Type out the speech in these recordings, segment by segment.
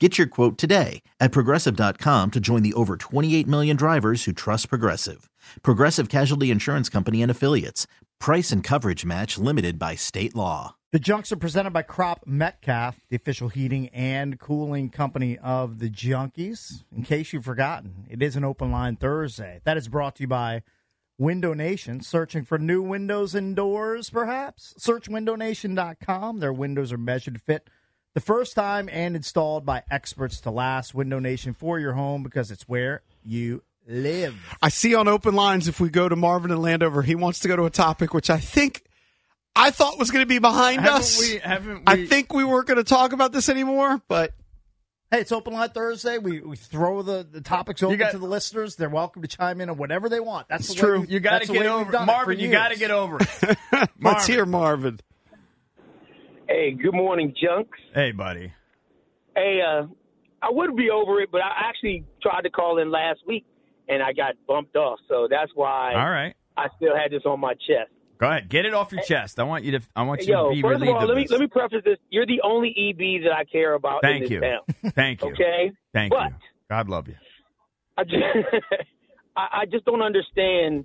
Get your quote today at progressive.com to join the over 28 million drivers who trust Progressive. Progressive Casualty Insurance Company and Affiliates. Price and coverage match limited by state law. The Junks are presented by Cropp-Metcalfe, the official heating and cooling company of the Junkies. In case you've forgotten, it is an open line Thursday. That is brought to you by Window Nation. Searching for new windows and doors, perhaps? Search windownation.com. Their windows are measured fit the first time and installed by experts to last. Window Nation for your home because it's where you live. I see on open lines if we go to Marvin and Landover, he wants to go to a topic which I think I thought was going to be behind haven't us. We, haven't we? I think we weren't going to talk about this anymore, but Hey, it's open line Thursday. We, we throw the, the topics open got- to the listeners. They're welcome to chime in on whatever they want. That's It's the way true. we- you got to that's get over it, it Marvin. You got to get over it. let's hear Marvin. Hey, good morning, Junks. hey, buddy. Hey, uh, I would be over it, but I actually tried to call in last week and I got bumped off, so that's why All right, I still had this on my chest. go ahead. Get it off your chest. I want you to. I want you Yo, to be first of relieved all, let me this. let me preface this: you're the only EB that I care about Thank in this you. town. Thank you. Okay, Thank but you. God love you. I just, I, I just don't understand,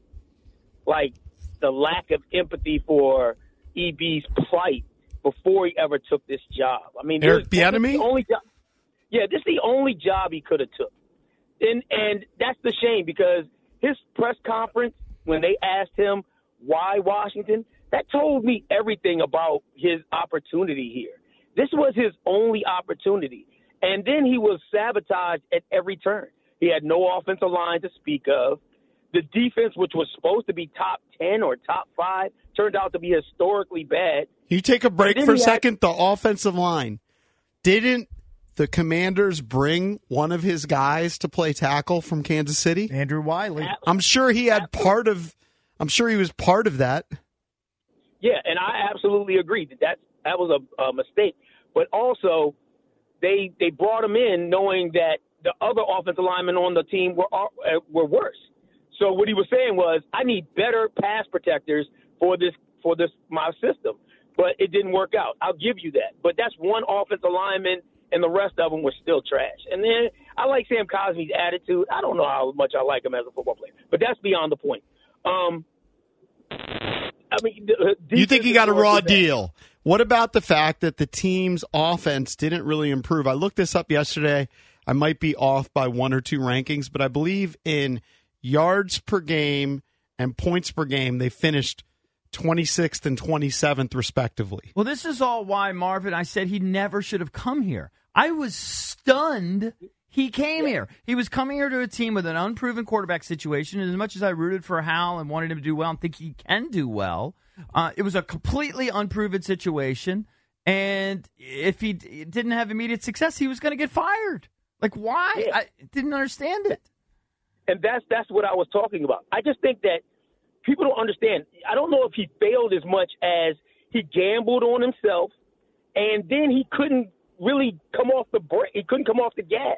like the lack of empathy for EB's plight before he ever took this job. I mean, Eric Bieniemy? only job. Yeah, this is the only job he could have took, and and that's the shame because his press conference when they asked him why Washington, that told me everything about his opportunity here. This was his only opportunity. And then he was sabotaged at every turn. He had no offensive line to speak of. The defense, which was supposed to be top 10 or top five, turned out to be historically bad. You take a break for a he had- second. The offensive line didn't the Commanders bring one of his guys to play tackle from Kansas City? Andrew Wylie. I'm sure he had part of. I'm sure he was part of that. Yeah, and I absolutely agree that that, that was a, a mistake. But also, they they brought him in knowing that the other offensive linemen on the team were uh, were worse. So what he was saying was, I need better pass protectors for this for this my system. But it didn't work out. I'll give you that. But that's one offensive lineman, and the rest of them were still trash. And then I like Sam Cosmi's attitude. I don't know how much I like him as a football player, but that's beyond the point. Um, I mean, You think he got a raw worse than that. deal? What about the fact that the team's offense didn't really improve? I looked this up yesterday. I might be off by one or two rankings, but I believe in yards per game and points per game, they finished 26th and 27th, respectively. Well, this is all why Marvin. I said he never should have come here. I was stunned. He came here. He was coming here to a team with an unproven quarterback situation. And as much as I rooted for Hal and wanted him to do well and think he can do well, uh, it was a completely unproven situation. And if he d- didn't have immediate success, he was going to get fired. Like, why? I didn't understand it. And that's that's what I was talking about. I just think that people don't understand. I don't know if he failed as much as he gambled on himself, and then he couldn't really come off the brake. He couldn't come off the gas.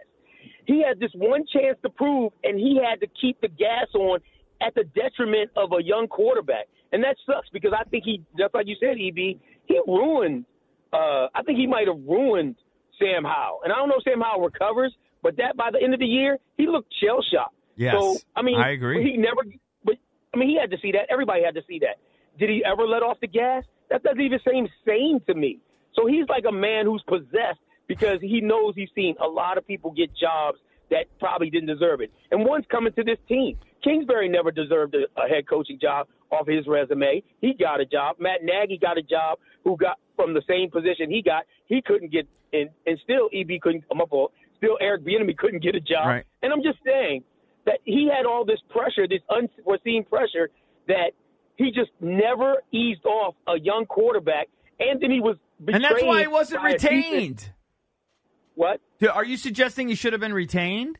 He had this one chance to prove, and he had to keep the gas on at the detriment of a young quarterback, and that sucks because I think he, just like you said, Eb, he ruined. Uh, I think he might have ruined Sam Howell, and I don't know if Sam Howell recovers, but that by the end of the year, he looked shell shocked. Yes, So I mean, I agree. He never, but I mean, he had to see that. Everybody had to see that. Did he ever let off the gas? That doesn't even seem sane to me. So he's like a man who's possessed because he knows he's seen a lot of people get jobs that probably didn't deserve it. And one's coming to this team. Kingsbury never deserved a, a head coaching job off his resume. He got a job. Matt Nagy got a job who got from the same position he got. He couldn't get in, and still EB couldn't come up. Still Eric Bieniemy couldn't get a job. Right. And I'm just saying that he had all this pressure, this unforeseen pressure that he just never eased off a young quarterback. Anthony was and that's why he wasn't by a defense- retained. What? Are you suggesting he should have been retained?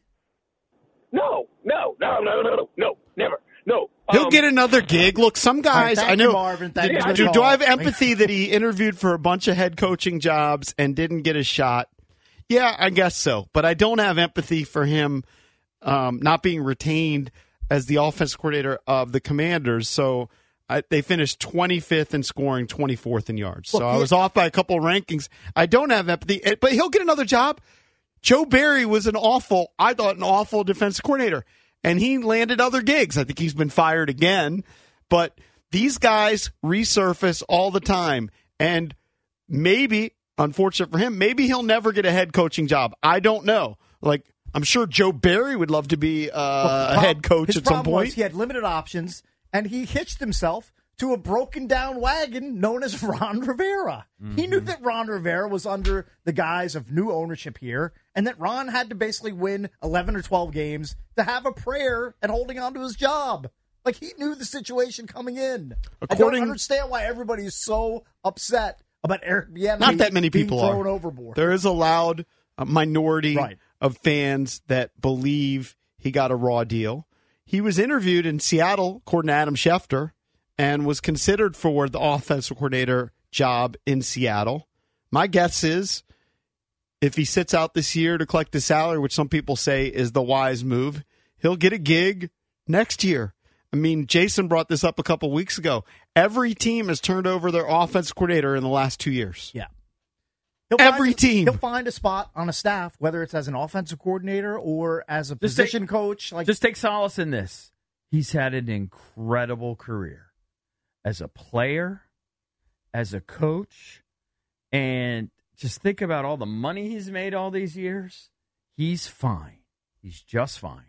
No, no, no, no, no, no, no, never. No. He'll Um, get another gig. Look, some guys thank I you, know. Marvin. Thank do, you for the do, do. I have empathy that he interviewed for a bunch of head coaching jobs and didn't get a shot? Yeah, I guess so. But I don't have empathy for him um, not being retained as the offense coordinator of the Commanders. So I, they finished 25th in scoring, 24th in yards. Look, so I was off by a couple of rankings. I don't have empathy, eh, but he'll get another job. Joe Barry was an awful, I thought, an awful defensive coordinator, and he landed other gigs. I think he's been fired again, but these guys resurface all the time, and maybe, unfortunate for him, maybe he'll never get a head coaching job. I don't know. Like, I'm sure Joe Barry would love to be uh, a head coach his at some problem was point. he had limited options, and he hitched himself to a broken down wagon known as Ron Rivera. He knew that Ron Rivera was under the guise of new ownership here, and that Ron had to basically win 11 or 12 games to have a prayer and holding on to his job. Like he knew the situation coming in. I don't understand why everybody is so upset about Eric Bieniemy Not that many people thrown are. overboard. There is a loud uh, minority Right. Of fans that believe he got a raw deal. He was interviewed in Seattle, according to Adam Schefter, and was considered for the offensive coordinator job in Seattle. My guess is if he sits out this year to collect the salary, which some people say is the wise move, he'll get a gig next year. I mean, Jason brought this up a couple weeks ago. Every team has turned over their offense coordinator in the last two years. Yeah. Every find, team. He'll find a spot on a staff, whether it's as an offensive coordinator or as a Just take- position coach. Like Just take solace in this. He's had an incredible career as a player, as a coach, and just think about all the money he's made all these years. He's fine. He's just fine.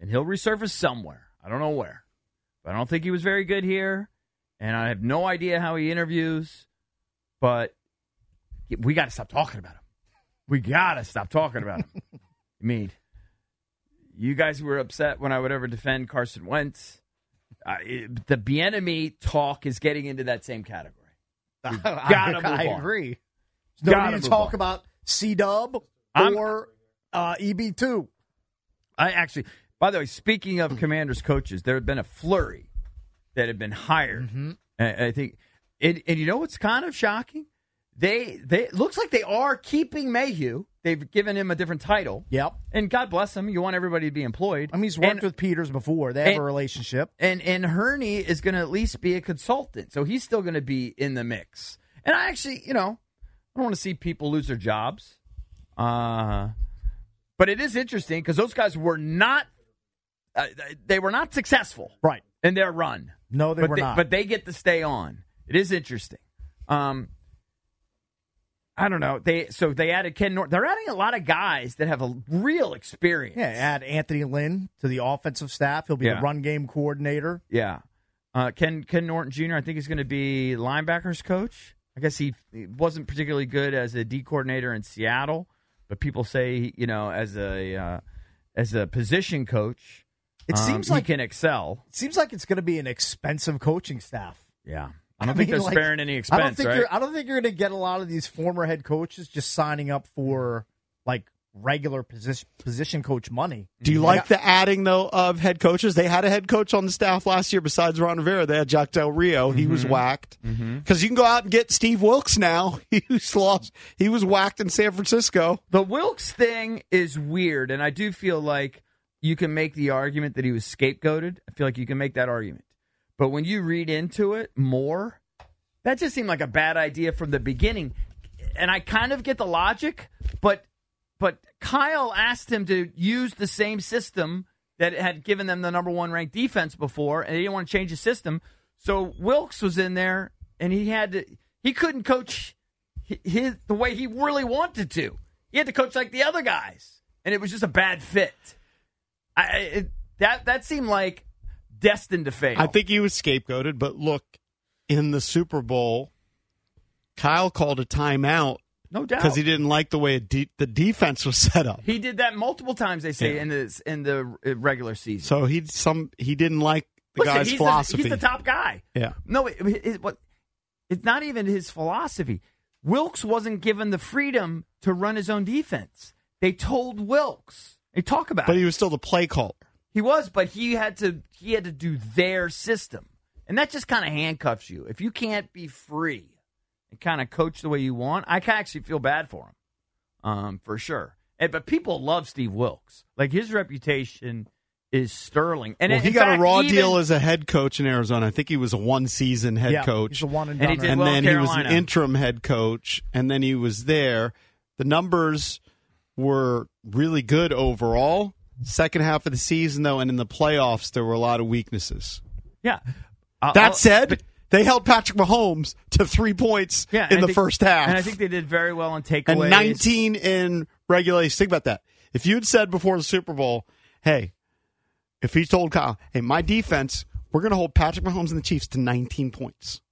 And he'll resurface somewhere. I don't know where. But I don't think he was very good here. And I have no idea how he interviews. But we got to stop talking about him. We got to stop talking about him. I mean, you guys were upset when I would ever defend Carson Wentz. Uh, it, the Bieniemy talk is getting into that same category. gotta I, I agree. No Gotta need to talk on. about C Dub or uh, EB two. I actually, by the way, speaking of Commanders coaches, there had been a flurry that had been hired. I, I think, and, and you know what's kind of shocking? They they looks like they are keeping Mayhew. They've given him a different title. Yep. And God bless him. You want everybody to be employed. I mean, he's worked And- with Peters before. They have and- a relationship. and and Hurney is going to at least be a consultant, so he's still going to be in the mix. And I actually, you know, I don't want to see people lose their jobs, uh, but it is interesting because those guys were not, uh, they were not successful Right. in their run. No, they but were they, not. But they get to stay on. It is interesting. Um, I don't know. They so they added Ken Norton. They're adding a lot of guys that have a real experience. yeah, add Anthony Lynn to the offensive staff. He'll be Yeah. the run game coordinator. Yeah. Uh, Ken Ken Norton Jr. I think he's going to be linebackers coach. I guess he, he wasn't particularly good as a D coordinator in Seattle, but people say you know as a uh, as a position coach, It um, seems he like can excel. it seems like it's going to be an expensive coaching staff. Yeah, I don't think mean, they're like, sparing any I don't expense, think right? you're. I don't think you're going to get a lot of these former head coaches just signing up for like regular position position coach money. Do you like the adding though of head coaches? They had a head coach on the staff last year besides Ron Rivera. They had Jack Del Rio. He was mm-hmm. whacked mm-hmm. because you can go out and get Steve Wilks now. He was lost. He was whacked in San Francisco. The Wilks thing is weird, and I do feel like you can make the argument that he was scapegoated. I feel like you can make that argument. But when you read into it more, that just seemed like a bad idea from the beginning. And I kind of get the logic, but but Kyle asked him to use the same system that had given them the number one ranked defense before, and they didn't want to change the system. So Wilks was in there, and he had to. He couldn't coach his the way he really wanted to. He had to coach like the other guys, and it was just a bad fit. I, it, that that seemed like destined to fail. I think he was scapegoated, but look, in the Super Bowl, Kyle called a timeout no doubt because he didn't like the way de- the defense was set up. He did that multiple times. They say Yeah. in the in the uh, regular season. So he some he didn't like the Listen, guy's he's philosophy. The, he's the top guy. Yeah. No, it, it, what? It's not even his philosophy. Wilks wasn't given the freedom to run his own defense. They told Wilks. They talk about But it. he was still the play caller. He was, but he had to he had to do their system. And that just kind of handcuffs you. If you can't be free and kind of coach the way you want, I can actually feel bad for him. Um, for sure. And, but people love Steve Wilks. Like his reputation is sterling. And well, he got fact, a raw even- deal as a head coach in Arizona. I think he was a one season head yeah, coach. One and And he done. did and well then he was an interim head coach, and then he was there. The numbers were really good overall. Second half of the season, though, and in the playoffs, there were a lot of weaknesses. Yeah. I'll- That I'll- said, they held Patrick Mahomes to three points yeah, in the think- first half, And I think they did very well in takeaways. and 19 in regulation. Think about that. If you had said before the Super Bowl, "Hey, if he told Kyle, hey, my defense, we're going to hold Patrick Mahomes and the Chiefs to 19 points,"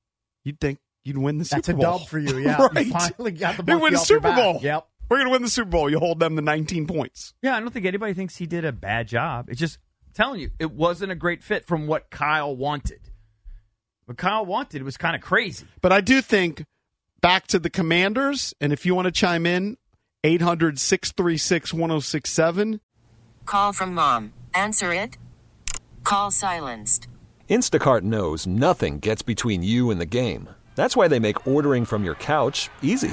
you'd think you'd win the That's Super a Bowl. dub for you. Yeah, right. you finally got the You monkey win the Super. Bowl. Yep. We're going to win the Super Bowl. You hold them to 19 points. Yeah, I don't think anybody thinks he did a bad job. It's just I'm telling you, it wasn't a great fit from what Kyle wanted. What Kyle wanted was kind of crazy. But I do think back to the Commanders, and if you want to chime in, 800 636 1067. Call from mom. Answer it. Call silenced. Instacart knows nothing gets between you and the game. That's why they make ordering from your couch easy.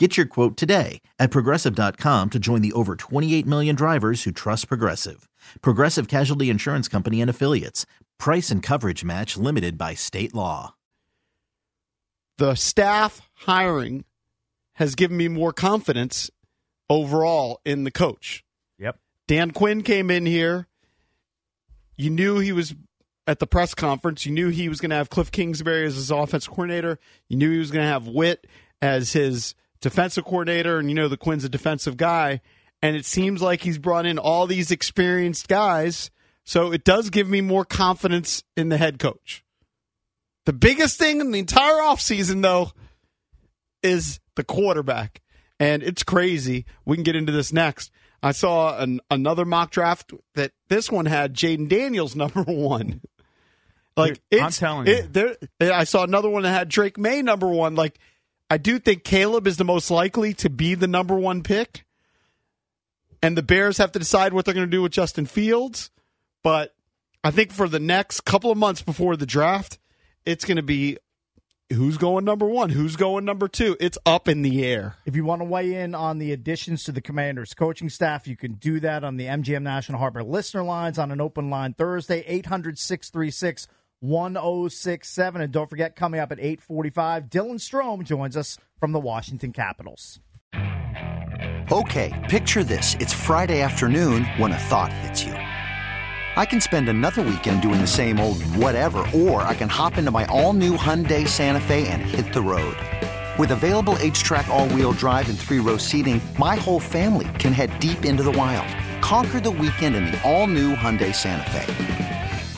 Get your quote today at progressive.com to join the over 28 million drivers who trust Progressive. Progressive Casualty Insurance Company and Affiliates. Price and coverage match limited by state law. The staff hiring has given me more confidence overall in the coach. Yep. Dan Quinn came in here. You knew he was at the press conference. You knew he was going to have Kliff Kingsbury as his offense coordinator. You knew he was going to have Whitt as his defensive coordinator, and you know the Quinn's a defensive guy. And it seems like he's brought in all these experienced guys. So it does give me more confidence in the head coach. The biggest thing in the entire offseason, though, is the quarterback. And it's crazy. We can get into this next. I saw an, another mock draft that this one had Jayden Daniels number one. Like Dude, I'm it's, telling you. it- there, I saw another one that had Drake Maye number one. Like I do think Caleb is the most likely to be the number one pick, and the Bears have to decide what they're going to do with Justin Fields. But I think for the next couple of months before the draft, it's going to be who's going number one, who's going number two. It's up in the air. If you want to weigh in on the additions to the Commanders coaching staff, you can do that on the MGM National Harbor listener lines on an open line Thursday, 800 636 1067. And don't forget, coming up at 845, Dylan Strome joins us from the Washington Capitals. Okay, picture this. It's Friday afternoon when a thought hits you. I can spend another weekend doing the same old whatever, or I can hop into my all-new Hyundai Santa Fe and hit the road. With available H-Track all-wheel drive and three-row seating, my whole family can head deep into the wild. Conquer the weekend in the all-new Hyundai Santa Fe.